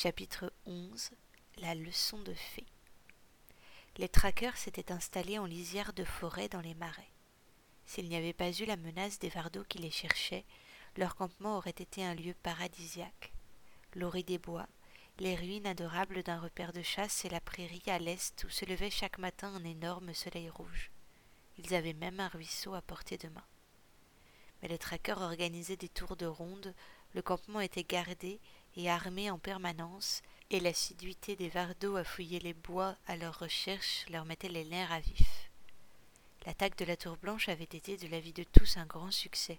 Chapitre 11 La leçon de fée Les traqueurs s'étaient installés en lisière de forêt dans les marais. S'il n'y avait pas eu la menace des vardos qui les cherchaient, leur campement aurait été un lieu paradisiaque. L'orée des bois, les ruines adorables d'un repère de chasse et la prairie à l'est où se levait chaque matin un énorme soleil rouge. Ils avaient même un ruisseau à portée de main. Mais les traqueurs organisaient des tours de ronde, le campement était gardé et armé en permanence, et l'assiduité des vardos à fouiller les bois à leur recherche leur mettait les nerfs à vif. L'attaque de la tour blanche avait été de la vie de tous un grand succès.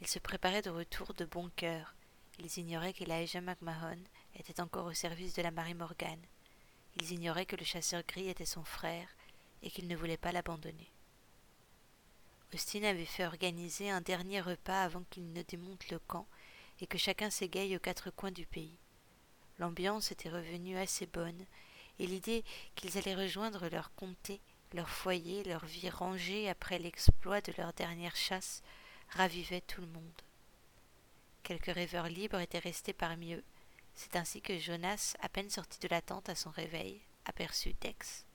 Ils se préparaient de retour de bon cœur. Ils ignoraient qu'Elijah McMahon était encore au service de la Marie Morgan. Ils ignoraient que le chasseur gris était son frère et qu'il ne voulait pas l'abandonner. Austin avait fait organiser un dernier repas avant qu'il ne démonte le camp et que chacun s'égaye aux quatre coins du pays. L'ambiance était revenue assez bonne, et l'idée qu'ils allaient rejoindre leur comté, leur foyer, leur vie rangée après l'exploit de leur dernière chasse ravivait tout le monde. Quelques rêveurs libres étaient restés parmi eux. C'est ainsi que Jonas, à peine sorti de la tente à son réveil, aperçut Dex.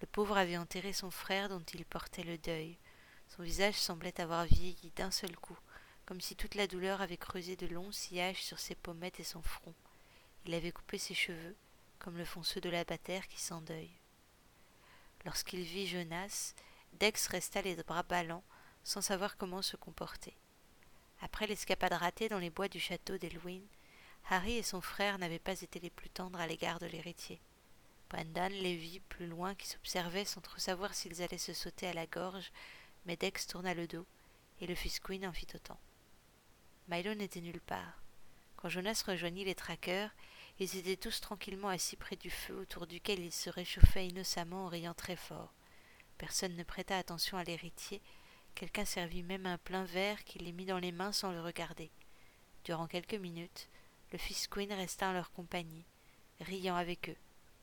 Le pauvre avait enterré son frère dont il portait le deuil. Son visage semblait avoir vieilli d'un seul coup comme si toute la douleur avait creusé de longs sillages sur ses pommettes et son front. Il avait coupé ses cheveux, comme le font ceux de la bataire qui s'endeuille. Lorsqu'il vit Jonas, Dex resta les bras ballants, sans savoir comment se comporter. Après l'escapade ratée dans les bois du château d'Elwyn, Harry et son frère n'avaient pas été les plus tendres à l'égard de l'héritier. Brendan les vit plus loin qui s'observaient sans trop savoir s'ils allaient se sauter à la gorge, mais Dex tourna le dos, et le fils Queen en fit autant. Milo n'était nulle part. Quand Jonas rejoignit les traqueurs, ils étaient tous tranquillement assis près du feu autour duquel ils se réchauffaient innocemment en riant très fort. Personne ne prêta attention à l'héritier. Quelqu'un servit même un plein verre qu'il les mit dans les mains sans le regarder. Durant quelques minutes, le fils Queen resta en leur compagnie, riant avec eux,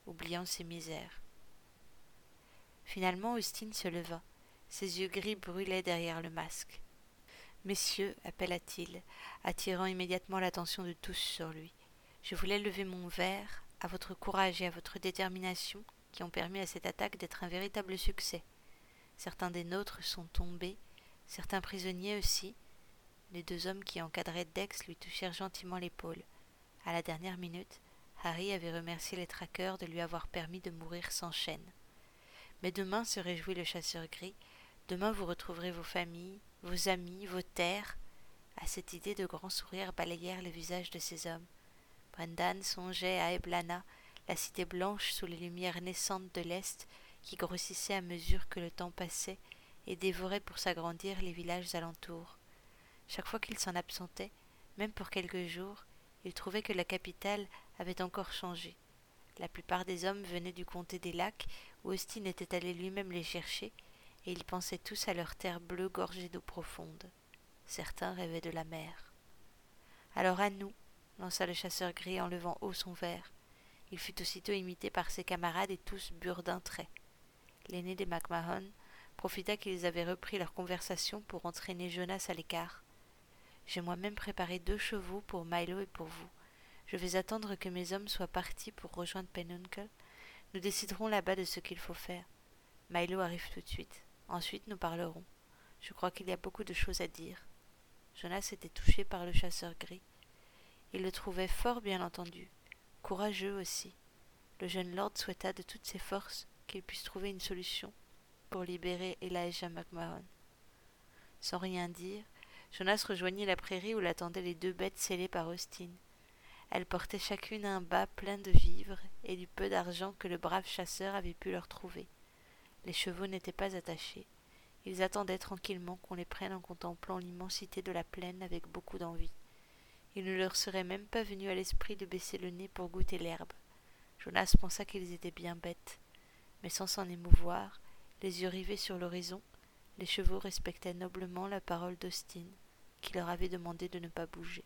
oubliant ses misères. Finalement, Austin se leva. Ses yeux gris brûlaient derrière le masque. Messieurs, appela-t-il, attirant immédiatement l'attention de tous sur lui, je voulais lever mon verre à votre courage et à votre détermination qui ont permis à cette attaque d'être un véritable succès. Certains des nôtres sont tombés, certains prisonniers aussi. Les deux hommes qui encadraient Dex lui touchèrent gentiment l'épaule. À la dernière minute, Harry avait remercié les traqueurs de lui avoir permis de mourir sans chaîne. Mais demain, se réjouit le chasseur gris, demain vous retrouverez vos familles, vos amis, vos terres. À cette idée, de grands sourires balayèrent le visage de ces hommes. Brendan songeait à Eblana, la cité blanche sous les lumières naissantes de l'Est, qui grossissait à mesure que le temps passait et dévorait pour s'agrandir les villages alentours. Chaque fois qu'il s'en absentait, même pour quelques jours, il trouvait que la capitale avait encore changé. La plupart des hommes venaient du comté des lacs, où Austin était allé lui-même les chercher, et ils pensaient tous à leur terre bleue gorgée d'eau profonde. Certains rêvaient de la mer. Alors à nous, lança le chasseur gris en levant haut son verre. Il fut aussitôt imité par ses camarades et tous burent d'un trait. L'aîné des MacMahon profita qu'ils avaient repris leur conversation pour entraîner Jonas à l'écart. J'ai moi-même préparé deux chevaux pour Milo et pour vous. Je vais attendre que mes hommes soient partis pour rejoindre Penuncle. Nous déciderons là-bas de ce qu'il faut faire. Milo arrive tout de suite. Ensuite nous parlerons. Je crois qu'il y a beaucoup de choses à dire. Jonas était touché par le chasseur gris. Il le trouvait fort bien entendu, courageux aussi. Le jeune lord souhaita de toutes ses forces qu'il puisse trouver une solution pour libérer Elijah McMahon. Sans rien dire, Jonas rejoignit la prairie où l'attendaient les deux bêtes scellées par Austin. Elles portaient chacune un bas plein de vivres et du peu d'argent que le brave chasseur avait pu leur trouver. Les chevaux n'étaient pas attachés. Ils attendaient tranquillement qu'on les prenne en contemplant l'immensité de la plaine avec beaucoup d'envie. Il ne leur serait même pas venu à l'esprit de baisser le nez pour goûter l'herbe. Jonas pensa qu'ils étaient bien bêtes, mais sans s'en émouvoir, les yeux rivés sur l'horizon, les chevaux respectaient noblement la parole d'Austin, qui leur avait demandé de ne pas bouger.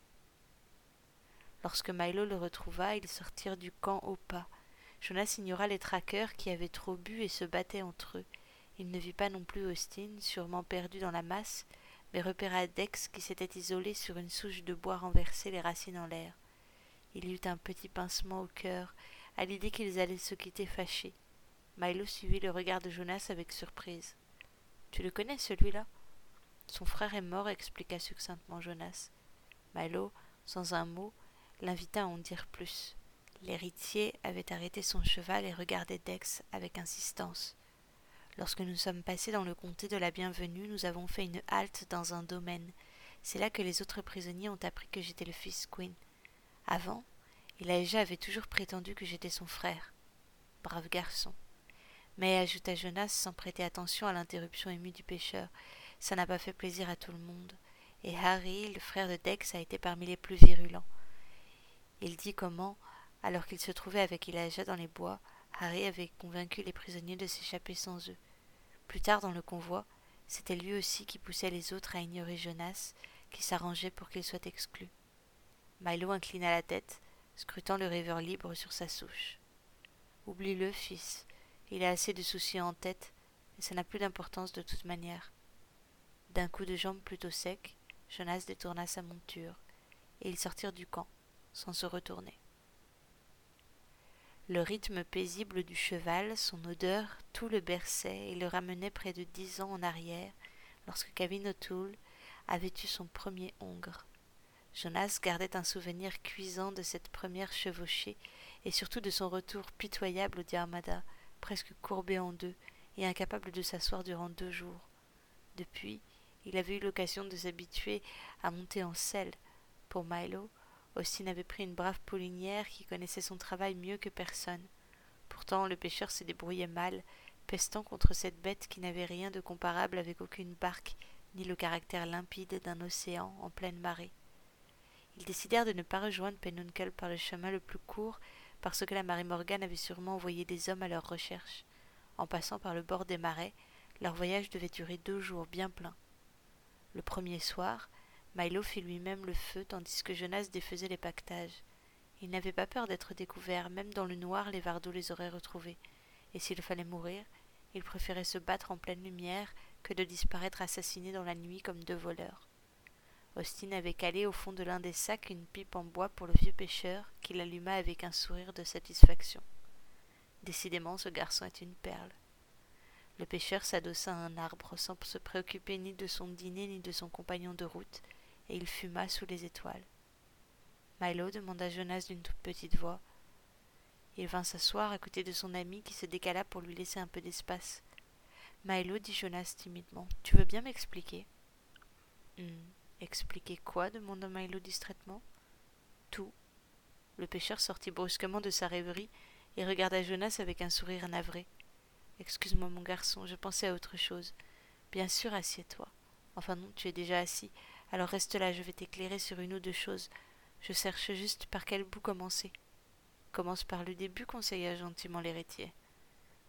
Lorsque Milo le retrouva, ils sortirent du camp au pas, Jonas ignora les traqueurs qui avaient trop bu et se battaient entre eux. Il ne vit pas non plus Austin, sûrement perdu dans la masse, mais repéra Dex qui s'était isolé sur une souche de bois renversée les racines en l'air. Il eut un petit pincement au cœur à l'idée qu'ils allaient se quitter fâchés. Milo suivit le regard de Jonas avec surprise. Tu le connais, celui-là? Son frère est mort, expliqua succinctement Jonas. Milo, sans un mot, l'invita à en dire plus. L'héritier avait arrêté son cheval et regardait Dex avec insistance. Lorsque nous sommes passés dans le comté de la Bienvenue, nous avons fait une halte dans un domaine. C'est là que les autres prisonniers ont appris que j'étais le fils Queen. Avant, Elijah avait toujours prétendu que j'étais son frère. Brave garçon. Mais, ajouta Jonas sans prêter attention à l'interruption émue du pêcheur, ça n'a pas fait plaisir à tout le monde. Et Harry, le frère de Dex, a été parmi les plus virulents. Il dit comment, alors qu'il se trouvait avec Elijah dans les bois, Harry avait convaincu les prisonniers de s'échapper sans eux. Plus tard dans le convoi, c'était lui aussi qui poussait les autres à ignorer Jonas, qui s'arrangeait pour qu'il soit exclu. Milo inclina la tête, scrutant le rêveur libre sur sa souche. Oublie-le, fils, il a assez de soucis en tête, et ça n'a plus d'importance de toute manière. D'un coup de jambe plutôt sec, Jonas détourna sa monture, et ils sortirent du camp, sans se retourner. Le rythme paisible du cheval, son odeur, tout le berçait et le ramenait près de dix ans en arrière, lorsque Kevin O'Toole avait eu son premier hongre. Jonas gardait un souvenir cuisant de cette première chevauchée et surtout de son retour pitoyable au Diarmada, presque courbé en deux et incapable de s'asseoir durant deux jours. Depuis, il avait eu l'occasion de s'habituer à monter en selle. Pour Milo, Austin avait pris une brave poulinière qui connaissait son travail mieux que personne. Pourtant, le pêcheur se débrouillait mal, pestant contre cette bête qui n'avait rien de comparable avec aucune barque, ni le caractère limpide d'un océan en pleine marée. Ils décidèrent de ne pas rejoindre Penuncle par le chemin le plus court parce que la marée Morgan avait sûrement envoyé des hommes à leur recherche. En passant par le bord des marais, leur voyage devait durer deux jours bien pleins. Le premier soir, Milo fit lui-même le feu tandis que Jonas défaisait les pactages. Il n'avait pas peur d'être découvert, même dans le noir les Vardos les auraient retrouvés, et s'il fallait mourir, il préférait se battre en pleine lumière que de disparaître assassiné dans la nuit comme deux voleurs. Austin avait calé au fond de l'un des sacs une pipe en bois pour le vieux pêcheur, qui l'alluma avec un sourire de satisfaction. Décidément, ce garçon est une perle. Le pêcheur s'adossa à un arbre sans se préoccuper ni de son dîner ni de son compagnon de route, et il fuma sous les étoiles. Milo demanda Jonas d'une toute petite voix. Il vint s'asseoir à côté de son ami qui se décala pour lui laisser un peu d'espace. Milo dit Jonas timidement. Tu veux bien m'expliquer? Hmm. Expliquer quoi? demanda Milo distraitement. Tout. Le pêcheur sortit brusquement de sa rêverie et regarda Jonas avec un sourire navré. Excuse-moi, mon garçon, je pensais à autre chose. Bien sûr, assieds-toi. Enfin non, tu es déjà assis. Alors reste là, je vais t'éclairer sur une ou deux choses. Je cherche juste par quel bout commencer. Commence par le début, conseilla gentiment l'héritier.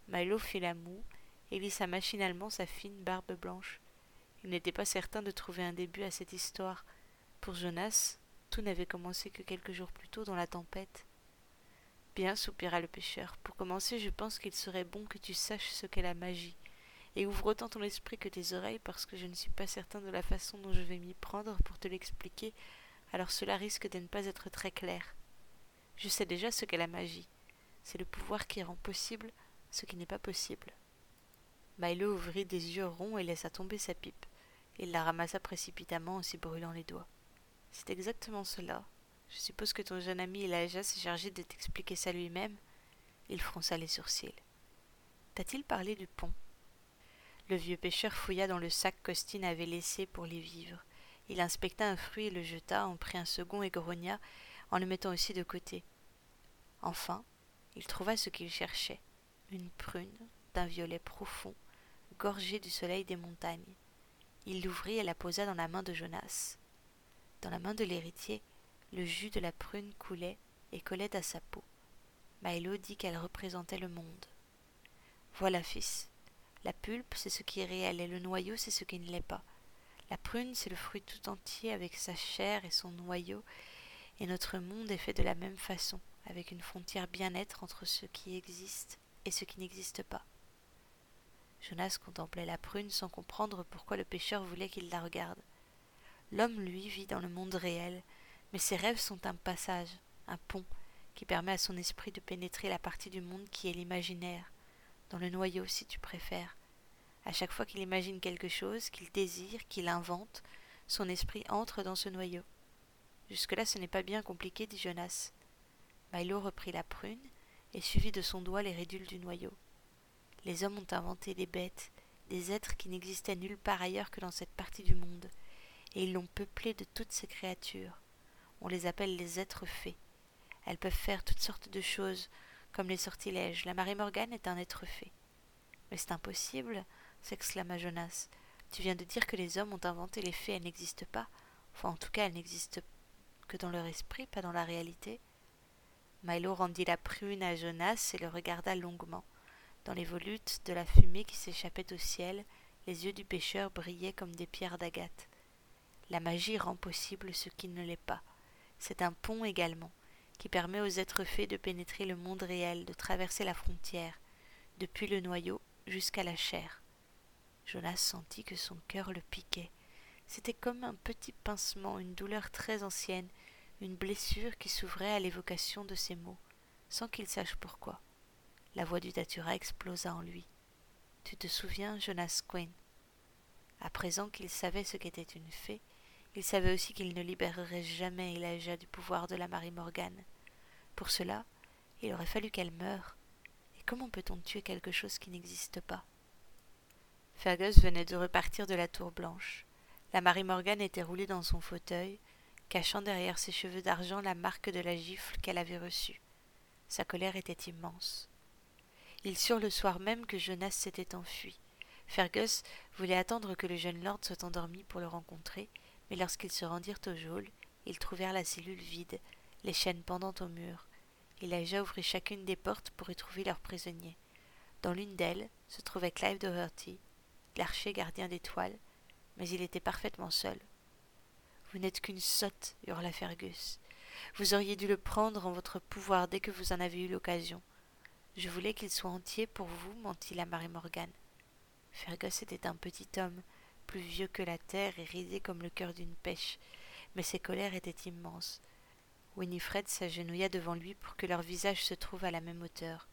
Milo fit la moue et lissa machinalement sa fine barbe blanche. Il n'était pas certain de trouver un début à cette histoire. Pour Jonas, tout n'avait commencé que quelques jours plus tôt dans la tempête. Bien, soupira le pêcheur. Pour commencer, je pense qu'il serait bon que tu saches ce qu'est la magie. Et ouvre autant ton esprit que tes oreilles, parce que je ne suis pas certain de la façon dont je vais m'y prendre pour te l'expliquer, alors cela risque de ne pas être très clair. Je sais déjà ce qu'est la magie. C'est le pouvoir qui rend possible ce qui n'est pas possible. Milo ouvrit des yeux ronds et laissa tomber sa pipe. Il la ramassa précipitamment en s'y brûlant les doigts. C'est exactement cela. Je suppose que ton jeune ami Elijah s'est chargé de t'expliquer ça lui-même. Il fronça les sourcils. T'a-t-il parlé du pont? Le vieux pêcheur fouilla dans le sac qu'Austin avait laissé pour les vivres. Il inspecta un fruit et le jeta, en prit un second et grogna, en le mettant aussi de côté. Enfin, il trouva ce qu'il cherchait une prune d'un violet profond, gorgée du soleil des montagnes. Il l'ouvrit et la posa dans la main de Jonas. Dans la main de l'héritier, le jus de la prune coulait et collait à sa peau. Milo dit qu'elle représentait le monde. Voilà, fils. La pulpe, c'est ce qui est réel, et le noyau, c'est ce qui ne l'est pas. La prune, c'est le fruit tout entier avec sa chair et son noyau, et notre monde est fait de la même façon, avec une frontière bien nette entre ce qui existe et ce qui n'existe pas. Jonas contemplait la prune sans comprendre pourquoi le pêcheur voulait qu'il la regarde. L'homme, lui, vit dans le monde réel, mais ses rêves sont un passage, un pont qui permet à son esprit de pénétrer la partie du monde qui est l'imaginaire, dans le noyau si tu préfères. À chaque fois qu'il imagine quelque chose, qu'il désire, qu'il invente, son esprit entre dans ce noyau. Jusque-là, ce n'est pas bien compliqué, dit Jonas. Milo reprit la prune et suivit de son doigt les ridules du noyau. Les hommes ont inventé des bêtes, des êtres qui n'existaient nulle part ailleurs que dans cette partie du monde, et ils l'ont peuplé de toutes ces créatures. On les appelle les êtres fées. Elles peuvent faire toutes sortes de choses, comme les sortilèges. La Marie Morgane est un être fée. Mais c'est impossible, s'exclama Jonas. Tu viens de dire que les hommes ont inventé les fées, elles n'existent pas. Enfin, en tout cas, elles n'existent que dans leur esprit, pas dans la réalité. Milo rendit la prune à Jonas et le regarda longuement. Dans les volutes de la fumée qui s'échappait au ciel, les yeux du pêcheur brillaient comme des pierres d'agate. La magie rend possible ce qui ne l'est pas. C'est un pont également, qui permet aux êtres faits de pénétrer le monde réel, de traverser la frontière, depuis le noyau jusqu'à la chair. Jonas sentit que son cœur le piquait. C'était comme un petit pincement, une douleur très ancienne, une blessure qui s'ouvrait à l'évocation de ces mots, sans qu'il sache pourquoi. La voix du datura explosa en lui. Tu te souviens, Jonas Quinn? À présent qu'il savait ce qu'était une fée, il savait aussi qu'il ne libérerait jamais Elijah du pouvoir de la Marie Morgane. Pour cela, il aurait fallu qu'elle meure. Et comment peut-on tuer quelque chose qui n'existe pas? Fergus venait de repartir de la tour blanche. La Marie Morgane était roulée dans son fauteuil, cachant derrière ses cheveux d'argent la marque de la gifle qu'elle avait reçue. Sa colère était immense. Ils surent le soir même que Jonas s'était enfui. Fergus voulait attendre que le jeune lord soit endormi pour le rencontrer, mais lorsqu'ils se rendirent au geôle, ils trouvèrent la cellule vide, les chaînes pendant au mur. Elijah ouvrit chacune des portes pour y trouver leurs prisonniers. Dans l'une d'elles se trouvait Clive Doherty, l'archer gardien d'étoiles, mais il était parfaitement seul. Vous n'êtes qu'une sotte, hurla Fergus. Vous auriez dû le prendre en votre pouvoir dès que vous en avez eu l'occasion. Je voulais qu'il soit entier pour vous, mentit la Marie Morgane. Fergus était un petit homme, plus vieux que la terre et ridé comme le cœur d'une pêche, mais ses colères étaient immenses. Winifred s'agenouilla devant lui pour que leurs visages se trouvent à la même hauteur.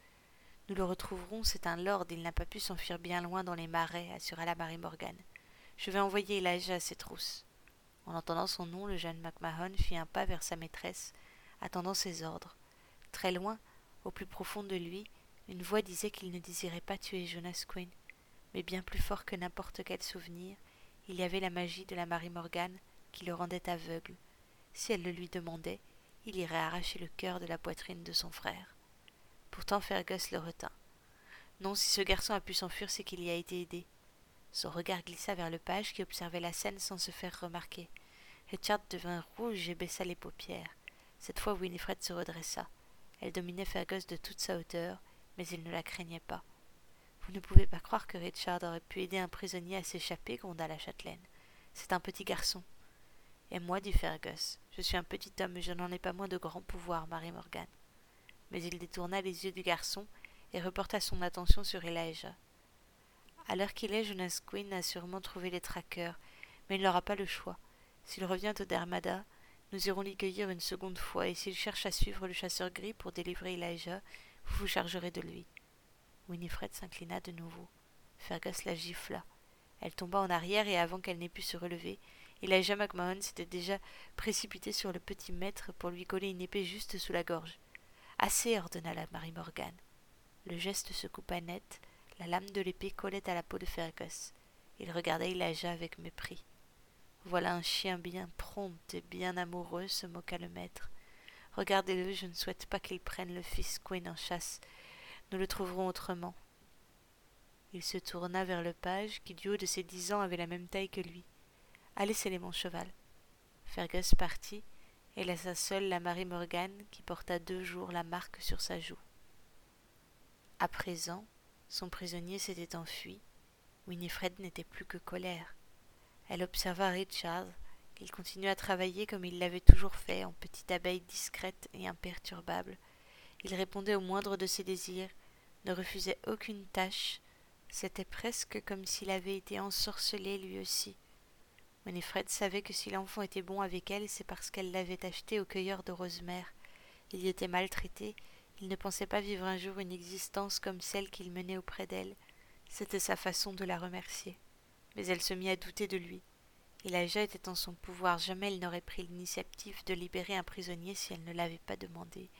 Nous le retrouverons, c'est un lord, il n'a pas pu s'enfuir bien loin dans les marais, assura la Marie Morgane. Je vais envoyer Elijah à ses trousses. En entendant son nom, le jeune MacMahon fit un pas vers sa maîtresse, attendant ses ordres. Très loin, au plus profond de lui, une voix disait qu'il ne désirait pas tuer Jonas Quinn, mais bien plus fort que n'importe quel souvenir, il y avait la magie de la Marie Morgane qui le rendait aveugle. Si elle le lui demandait, il irait arracher le cœur de la poitrine de son frère. Pourtant Fergus le retint. Non, si ce garçon a pu s'enfuir, c'est qu'il y a été aidé. Son regard glissa vers le page qui observait la scène sans se faire remarquer. Richard devint rouge et baissa les paupières. Cette fois Winifred se redressa. Elle dominait Fergus de toute sa hauteur, mais il ne la craignait pas. Vous ne pouvez pas croire que Richard aurait pu aider un prisonnier à s'échapper, gronda la châtelaine. C'est un petit garçon. Et moi, dit Fergus, je suis un petit homme et je n'en ai pas moins de grands pouvoirs, Marie Morgan. Mais il détourna les yeux du garçon et reporta son attention sur Elijah. À l'heure qu'il est, Jonas Quinn a sûrement trouvé les traqueurs, mais il n'aura pas le choix. S'il revient au Dermada, nous irons l'y cueillir une seconde fois, et s'il cherche à suivre le chasseur gris pour délivrer Elijah, vous vous chargerez de lui. Winifred s'inclina de nouveau. Fergus la gifla. Elle tomba en arrière et avant qu'elle n'ait pu se relever, Elijah McMahon s'était déjà précipité sur le petit maître pour lui coller une épée juste sous la gorge. Assez, ordonna la Marie Morgan. Le geste se coupa net, la lame de l'épée collait à la peau de Fergus. Il regardait Elijah avec mépris. Voilà un chien bien prompt et bien amoureux, se moqua le maître. Regardez-le, je ne souhaite pas qu'il prenne le fils Quinn en chasse, nous le trouverons autrement. Il se tourna vers le page, qui du haut de ses dix ans avait la même taille que lui. Allez sceller mon cheval. Fergus partit et laissa seule la Marie Morgane qui porta deux jours la marque sur sa joue. À présent, son prisonnier s'était enfui. Winifred n'était plus que colère. Elle observa Richard. Il continuait à travailler comme il l'avait toujours fait, en petite abeille discrète et imperturbable. Il répondait au moindre de ses désirs, ne refusait aucune tâche. C'était presque comme s'il avait été ensorcelé lui aussi. Winifred savait que si l'enfant était bon avec elle, c'est parce qu'elle l'avait acheté au cueilleur de Rosemère. Il y était maltraité, il ne pensait pas vivre un jour une existence comme celle qu'il menait auprès d'elle. C'était sa façon de la remercier. Mais elle se mit à douter de lui. Elijah était en son pouvoir, jamais elle n'aurait pris l'initiative de libérer un prisonnier si elle ne l'avait pas demandé,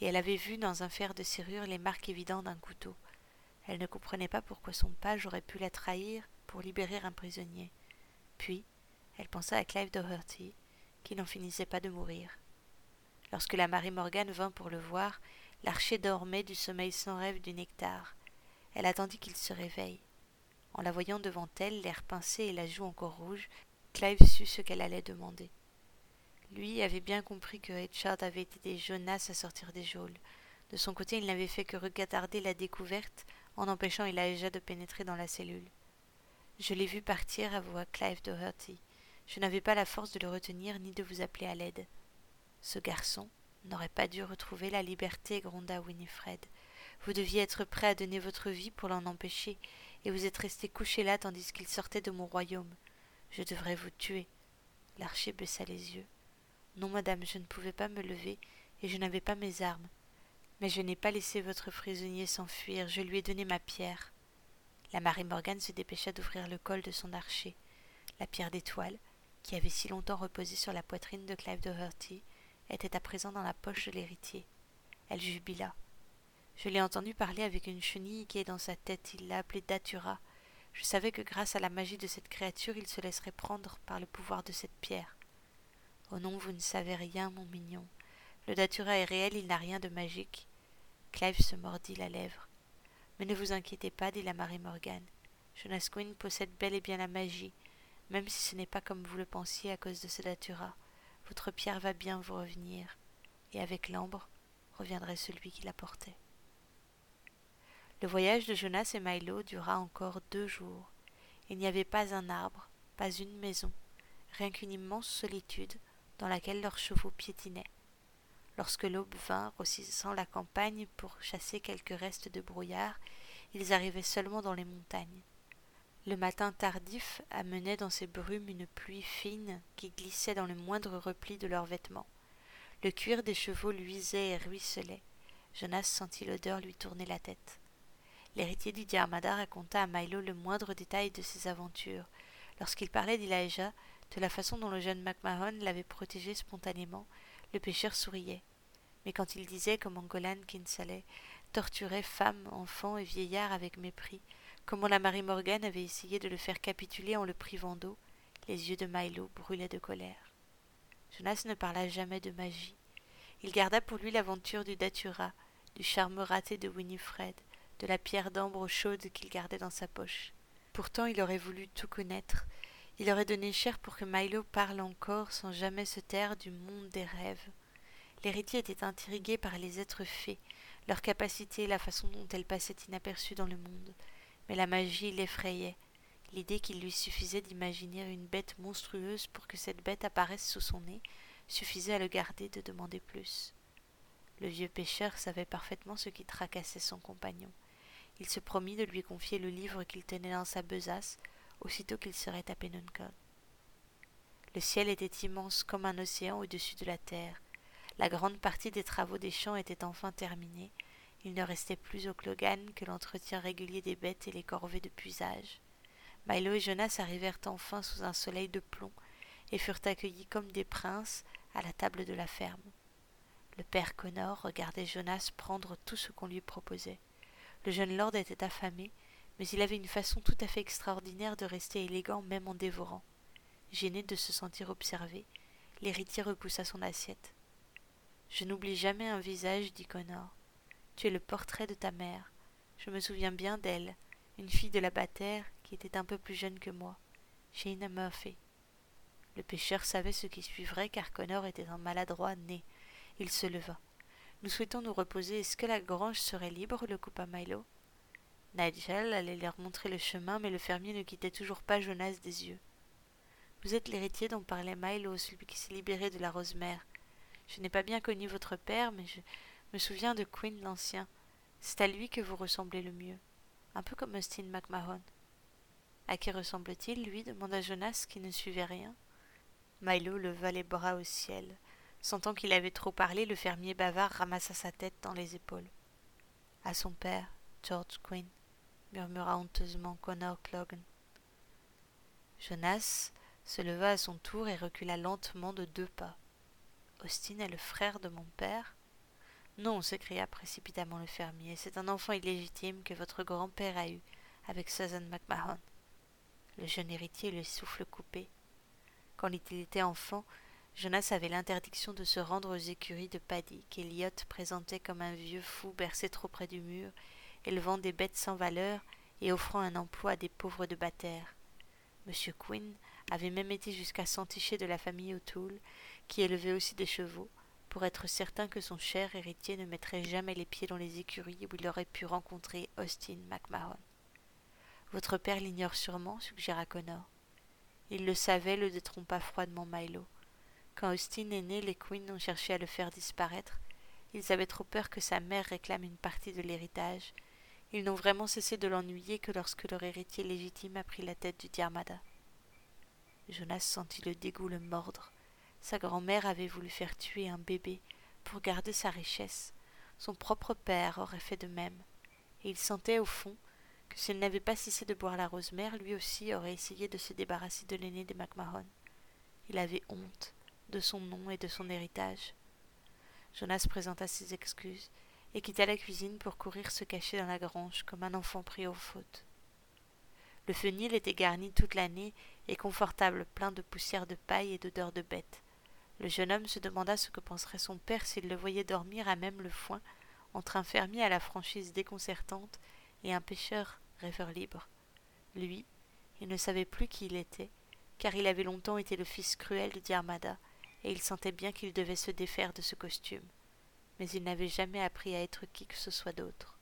et elle avait vu dans un fer de serrure les marques évidentes d'un couteau. Elle ne comprenait pas pourquoi son page aurait pu la trahir pour libérer un prisonnier. Puis, elle pensa à Clive Doherty, qui n'en finissait pas de mourir. Lorsque la Marie Morgan vint pour le voir, l'archer dormait du sommeil sans rêve du nectar. Elle attendit qu'il se réveille. En la voyant devant elle, l'air pincé et la joue encore rouge, Clive sut ce qu'elle allait demander. Lui avait bien compris que Richard avait été Jonas à sortir des geôles. De son côté, il n'avait fait que regarder la découverte en empêchant Elijah de pénétrer dans la cellule. Je l'ai vu partir, avoua Clive Doherty. Je n'avais pas la force de le retenir ni de vous appeler à l'aide. Ce garçon n'aurait pas dû retrouver la liberté, gronda Winifred. Vous deviez être prêt à donner votre vie pour l'en empêcher, et vous êtes resté couché là tandis qu'il sortait de mon royaume. Je devrais vous tuer. L'archer baissa les yeux. Non, madame, je ne pouvais pas me lever, et je n'avais pas mes armes. Mais je n'ai pas laissé votre prisonnier s'enfuir, je lui ai donné ma pierre. La Marie Morgan se dépêcha d'ouvrir le col de son archer. La pierre d'étoile, qui avait si longtemps reposé sur la poitrine de Clive Doherty, était à présent dans la poche de l'héritier. Elle jubila. Je l'ai entendu parler avec une chenille qui est dans sa tête. Il l'a appelée Datura. Je savais que grâce à la magie de cette créature, il se laisserait prendre par le pouvoir de cette pierre. Oh non, vous ne savez rien, mon mignon. Le Datura est réel, il n'a rien de magique. Clive se mordit la lèvre. Mais ne vous inquiétez pas, dit la Marie Morgan. Jonas Quinn possède bel et bien la magie, même si ce n'est pas comme vous le pensiez à cause de ce Datura. Votre pierre va bien vous revenir, et avec l'ambre reviendrait celui qui la portait. Le voyage de Jonas et Milo dura encore deux jours. Il n'y avait pas un arbre, pas une maison, rien qu'une immense solitude dans laquelle leurs chevaux piétinaient. Lorsque l'aube vint, grossissant la campagne pour chasser quelques restes de brouillard, ils arrivaient seulement dans les montagnes. Le matin tardif amenait dans ces brumes une pluie fine qui glissait dans le moindre repli de leurs vêtements. Le cuir des chevaux luisait et ruisselait. Jonas sentit l'odeur lui tourner la tête. L'héritier du Diarmada raconta à Milo le moindre détail de ses aventures. Lorsqu'il parlait d'Elijah, de la façon dont le jeune MacMahon l'avait protégé spontanément, le pêcheur souriait. Mais quand il disait comment Golan Kinsale torturait femmes, enfants et vieillards avec mépris, comment la Marie Morgan avait essayé de le faire capituler en le privant d'eau, les yeux de Milo brûlaient de colère. Jonas ne parla jamais de magie. Il garda pour lui l'aventure du Datura, du charme raté de Winifred, de la pierre d'ambre chaude qu'il gardait dans sa poche. Pourtant il aurait voulu tout connaître, il aurait donné cher pour que Milo parle encore sans jamais se taire du monde des rêves. L'héritier était intrigué par les êtres fées, leur capacité, la façon dont elles passaient inaperçues dans le monde. Mais la magie l'effrayait. L'idée qu'il lui suffisait d'imaginer une bête monstrueuse pour que cette bête apparaisse sous son nez suffisait à le garder de demander plus. Le vieux pêcheur savait parfaitement ce qui tracassait son compagnon. Il se promit de lui confier le livre qu'il tenait dans sa besace aussitôt qu'il serait à Penuncut. Le ciel était immense comme un océan au-dessus de la terre. La grande partie des travaux des champs était enfin terminée. Il ne restait plus au Clogan que l'entretien régulier des bêtes et les corvées de puisage. Milo et Jonas arrivèrent enfin sous un soleil de plomb et furent accueillis comme des princes à la table de la ferme. Le père Connor regardait Jonas prendre tout ce qu'on lui proposait. Le jeune lord était affamé, mais il avait une façon tout à fait extraordinaire de rester élégant même en dévorant. Gêné de se sentir observé, l'héritier repoussa son assiette. Je n'oublie jamais un visage, dit Connor. Tu es le portrait de ta mère. Je me souviens bien d'elle, une fille de la bataire qui était un peu plus jeune que moi, Jane Murphy. Le pêcheur savait ce qui suivrait car Connor était un maladroit né. Il se leva. Nous souhaitons nous reposer. Est-ce que la grange serait libre? le coupa Milo. Nigel allait leur montrer le chemin, mais le fermier ne quittait toujours pas Jonas des yeux. Vous êtes l'héritier dont parlait Milo, celui qui s'est libéré de la Rosemère. Je n'ai pas bien connu votre père, mais je me souviens de Quinn l'ancien. C'est à lui que vous ressemblez le mieux. Un peu comme Austin McMahon. À qui ressemble-t-il, lui demanda Jonas qui ne suivait rien. Milo leva les bras au ciel. Sentant qu'il avait trop parlé, le fermier bavard ramassa sa tête dans les épaules. À son père, George Quinn, murmura honteusement Connor Clogan. Jonas se leva à son tour et recula lentement de deux pas. Austin est le frère de mon père? Non, s'écria précipitamment le fermier, c'est un enfant illégitime que votre grand-père a eu avec Susan McMahon. Le jeune héritier le souffle coupé. Quand il était enfant, Jonas avait l'interdiction de se rendre aux écuries de Paddy, qu'Eliot présentait comme un vieux fou bercé trop près du mur, élevant des bêtes sans valeur et offrant un emploi à des pauvres de bataire. Monsieur Quinn avait même été jusqu'à s'enticher de la famille O'Toole, qui élevait aussi des chevaux, pour être certain que son cher héritier ne mettrait jamais les pieds dans les écuries où il aurait pu rencontrer Austin McMahon. Votre père l'ignore sûrement, suggéra Connor. Il le savait, le détrompa froidement Milo. Quand Austin est né, les Queens ont cherché à le faire disparaître. Ils avaient trop peur que sa mère réclame une partie de l'héritage. Ils n'ont vraiment cessé de l'ennuyer que lorsque leur héritier légitime a pris la tête du Diarmada. Jonas sentit le dégoût le mordre. Sa grand-mère avait voulu faire tuer un bébé pour garder sa richesse. Son propre père aurait fait de même. Et il sentait au fond que s'il n'avait pas cessé de boire la rose mère, lui aussi aurait essayé de se débarrasser de l'aîné des MacMahon. Il avait honte de son nom et de son héritage. Jonas présenta ses excuses et quitta la cuisine pour courir se cacher dans la grange comme un enfant pris aux fautes. Le fenil était garni toute l'année et confortable, plein de poussière de paille et d'odeur de bête. Le jeune homme se demanda ce que penserait son père s'il le voyait dormir à même le foin entre un fermier à la franchise déconcertante et un pêcheur rêveur libre. Lui, il ne savait plus qui il était, car il avait longtemps été le fils cruel de Diarmada et il sentait bien qu'il devait se défaire de ce costume, mais il n'avait jamais appris à être qui que ce soit d'autre.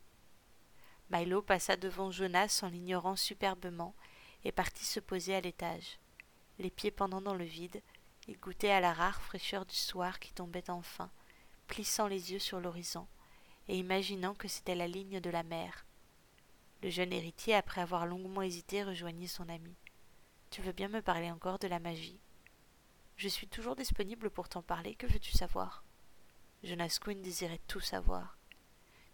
Milo passa devant Jonas en l'ignorant superbement et partit se poser à l'étage. Les pieds pendant dans le vide, il goûtait à la rare fraîcheur du soir qui tombait enfin, plissant les yeux sur l'horizon et imaginant que c'était la ligne de la mer. Le jeune héritier, après avoir longuement hésité, rejoignit son ami. Tu veux bien me parler encore de la magie? Je suis toujours disponible pour t'en parler. Que veux-tu savoir? Jonas Quinn désirait tout savoir.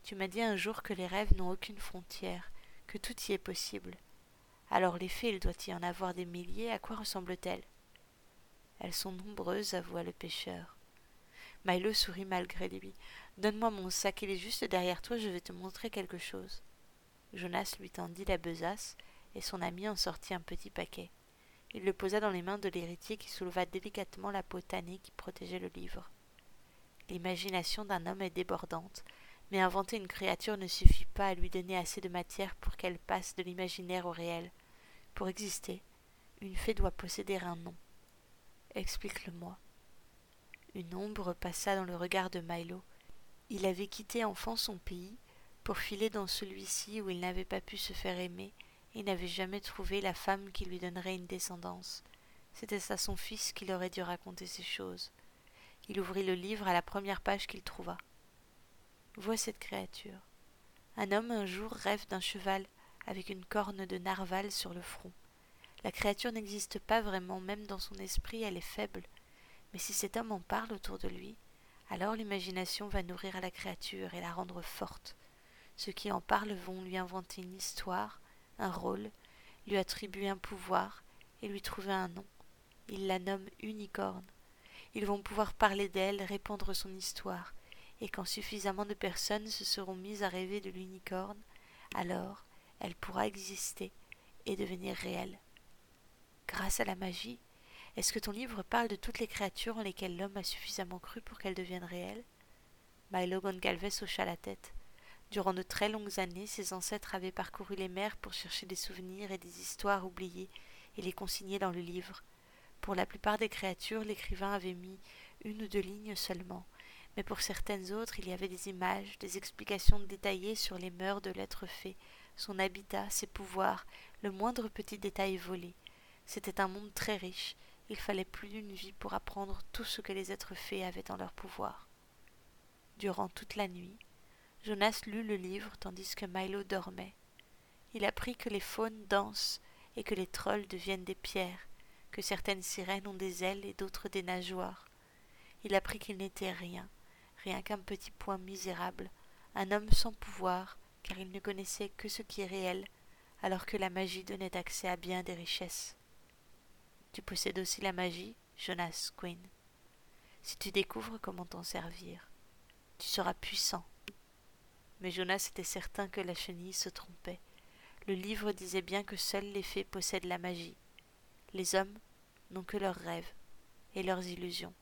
Tu m'as dit un jour que les rêves n'ont aucune frontière, que tout y est possible. Alors les fées, il doit y en avoir des milliers, à quoi ressemblent-elles? Elles sont nombreuses, avoua le pêcheur. Milo sourit malgré lui. Donne-moi mon sac, il est juste derrière toi, je vais te montrer quelque chose. Jonas lui tendit la besace, et son ami en sortit un petit paquet. Il le posa dans les mains de l'héritier qui souleva délicatement la peau tannée qui protégeait le livre. L'imagination d'un homme est débordante, mais inventer une créature ne suffit pas à lui donner assez de matière pour qu'elle passe de l'imaginaire au réel. Pour exister, une fée doit posséder un nom. Explique-le-moi. Une ombre passa dans le regard de Milo. Il avait quitté enfant son pays pour filer dans celui-ci où il n'avait pas pu se faire aimer il n'avait jamais trouvé la femme qui lui donnerait une descendance. C'était à son fils qu'il aurait dû raconter ces choses. Il ouvrit le livre à la première page qu'il trouva. Vois cette créature. Un homme un jour rêve d'un cheval avec une corne de narval sur le front. La créature n'existe pas vraiment, même dans son esprit elle est faible. Mais si cet homme en parle autour de lui, alors l'imagination va nourrir la créature et la rendre forte. Ceux qui en parlent vont lui inventer une histoire, un rôle, lui attribuer un pouvoir et lui trouver un nom. Ils la nomment unicorne. Ils vont pouvoir parler d'elle, répandre son histoire, et quand suffisamment de personnes se seront mises à rêver de l'unicorne, alors elle pourra exister et devenir réelle. Grâce à la magie, est-ce que ton livre parle de toutes les créatures en lesquelles l'homme a suffisamment cru pour qu'elles deviennent réelles? Milo Goncalves hocha la tête. Durant de très longues années, ses ancêtres avaient parcouru les mers pour chercher des souvenirs et des histoires oubliées et les consigner dans le livre. Pour la plupart des créatures, l'écrivain avait mis une ou deux lignes seulement, mais pour certaines autres, il y avait des images, des explications détaillées sur les mœurs de l'être fait, son habitat, ses pouvoirs, le moindre petit détail volé. C'était un monde très riche, il fallait plus d'une vie pour apprendre tout ce que les êtres faits avaient en leur pouvoir. Durant toute la nuit, Jonas lut le livre tandis que Milo dormait. Il apprit que les faunes dansent et que les trolls deviennent des pierres, certaines sirènes ont des ailes et d'autres des nageoires. il apprit qu'il n'était rien, rien qu'un petit point misérable, un homme sans pouvoir, car il ne connaissait que ce qui est réel, alors que la magie donnait accès à bien des richesses. Tu possèdes aussi la magie, Jonas Quinn. Si tu découvres comment t'en servir, tu seras puissant. Mais Jonas était certain que la chenille se trompait. Le livre disait bien que seuls les fées possèdent la magie. Les hommes n'ont que leurs rêves et leurs illusions.